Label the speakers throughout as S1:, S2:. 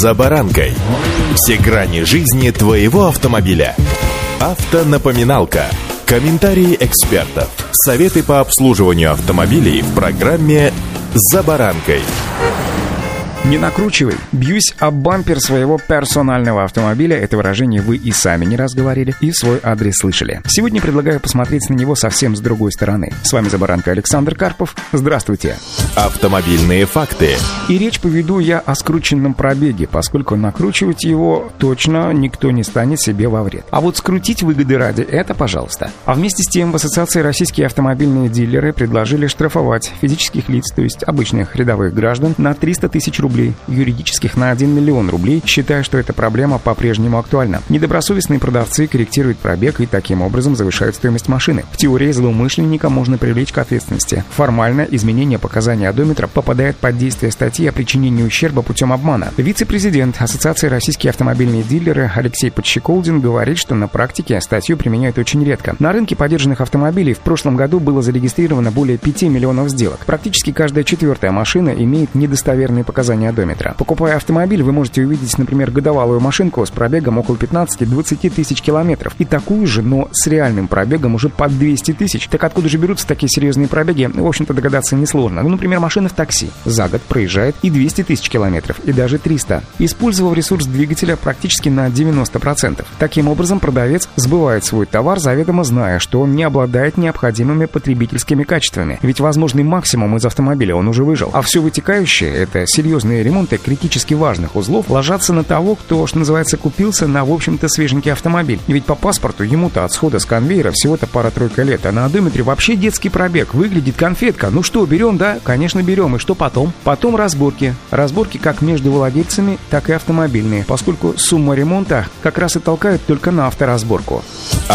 S1: «За баранкой». Все грани жизни твоего автомобиля. Автонапоминалка. Комментарии экспертов. Советы по обслуживанию автомобилей в программе «За баранкой».
S2: Не накручивай. Бьюсь об бампер своего персонального автомобиля. Это выражение вы и сами не раз говорили, и свой адрес слышали. Сегодня предлагаю посмотреть на него совсем с другой стороны. С вами Забаранка Александр Карпов. Здравствуйте.
S1: Автомобильные факты.
S2: И речь поведу я о скрученном пробеге, поскольку накручивать его точно никто не станет себе во вред. А вот скрутить выгоды ради – это пожалуйста. А вместе с тем в Ассоциации российские автомобильные дилеры предложили штрафовать физических лиц, то есть обычных рядовых граждан, на 300 тысяч рублей юридических на 1 миллион рублей, считая, что эта проблема по-прежнему актуальна. Недобросовестные продавцы корректируют пробег и таким образом завышают стоимость машины. В теории злоумышленника можно привлечь к ответственности. Формально изменение показаний одометра попадает под действие статьи о причинении ущерба путем обмана. Вице-президент Ассоциации российские автомобильные дилеры Алексей Подщеколдин говорит, что на практике статью применяют очень редко. На рынке поддержанных автомобилей в прошлом году было зарегистрировано более 5 миллионов сделок. Практически каждая четвертая машина имеет недостоверные показания одометра. Покупая автомобиль, вы можете увидеть, например, годовалую машинку с пробегом около 15-20 тысяч километров. И такую же, но с реальным пробегом уже под 200 тысяч. Так откуда же берутся такие серьезные пробеги? В общем-то, догадаться несложно. Ну, например, машина в такси за год проезжает и 200 тысяч километров, и даже 300. Использовав ресурс двигателя практически на 90%. Таким образом, продавец сбывает свой товар, заведомо зная, что он не обладает необходимыми потребительскими качествами. Ведь возможный максимум из автомобиля он уже выжил. А все вытекающее – это серьезные ремонты критически важных узлов ложатся на того, кто, что называется, купился на, в общем-то, свеженький автомобиль. Ведь по паспорту ему-то от схода с конвейера всего-то пара-тройка лет, а на одометре вообще детский пробег. Выглядит конфетка. Ну что, берем, да? Конечно, берем. И что потом? Потом разборки. Разборки как между владельцами, так и автомобильные, поскольку сумма ремонта как раз и толкает только на авторазборку.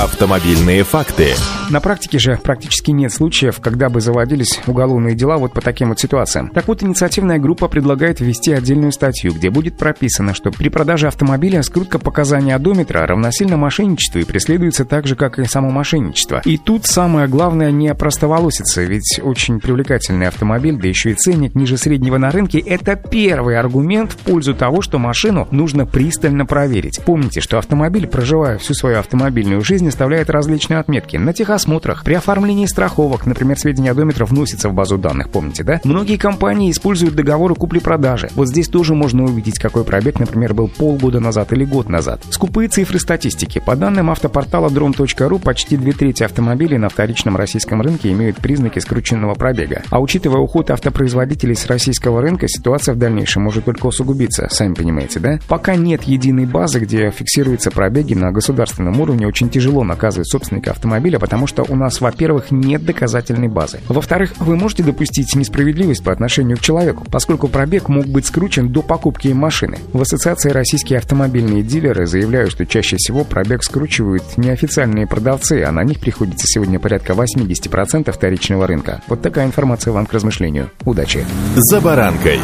S1: Автомобильные факты.
S2: На практике же практически нет случаев, когда бы заводились уголовные дела вот по таким вот ситуациям. Так вот, инициативная группа предлагает ввести отдельную статью, где будет прописано, что при продаже автомобиля скрутка показаний одометра равносильно мошенничеству и преследуется так же, как и само мошенничество. И тут самое главное не простоволоситься, ведь очень привлекательный автомобиль, да еще и ценник ниже среднего на рынке, это первый аргумент в пользу того, что машину нужно пристально проверить. Помните, что автомобиль, проживая всю свою автомобильную жизнь, оставляет различные отметки на техосмотрах, при оформлении страховок, например, сведения одометра вносятся в базу данных, помните, да? Многие компании используют договоры купли-продажи, продажи. Вот здесь тоже можно увидеть, какой пробег, например, был полгода назад или год назад. Скупые цифры статистики. По данным автопортала drone.ru, почти две трети автомобилей на вторичном российском рынке имеют признаки скрученного пробега. А учитывая уход автопроизводителей с российского рынка, ситуация в дальнейшем может только усугубиться, сами понимаете, да? Пока нет единой базы, где фиксируются пробеги на государственном уровне, очень тяжело наказывать собственника автомобиля, потому что у нас, во-первых, нет доказательной базы. Во-вторых, вы можете допустить несправедливость по отношению к человеку, поскольку пробег мог быть скручен до покупки машины. В Ассоциации российские автомобильные дилеры заявляют, что чаще всего пробег скручивают неофициальные продавцы, а на них приходится сегодня порядка 80% вторичного рынка. Вот такая информация вам к размышлению. Удачи!
S1: За баранкой.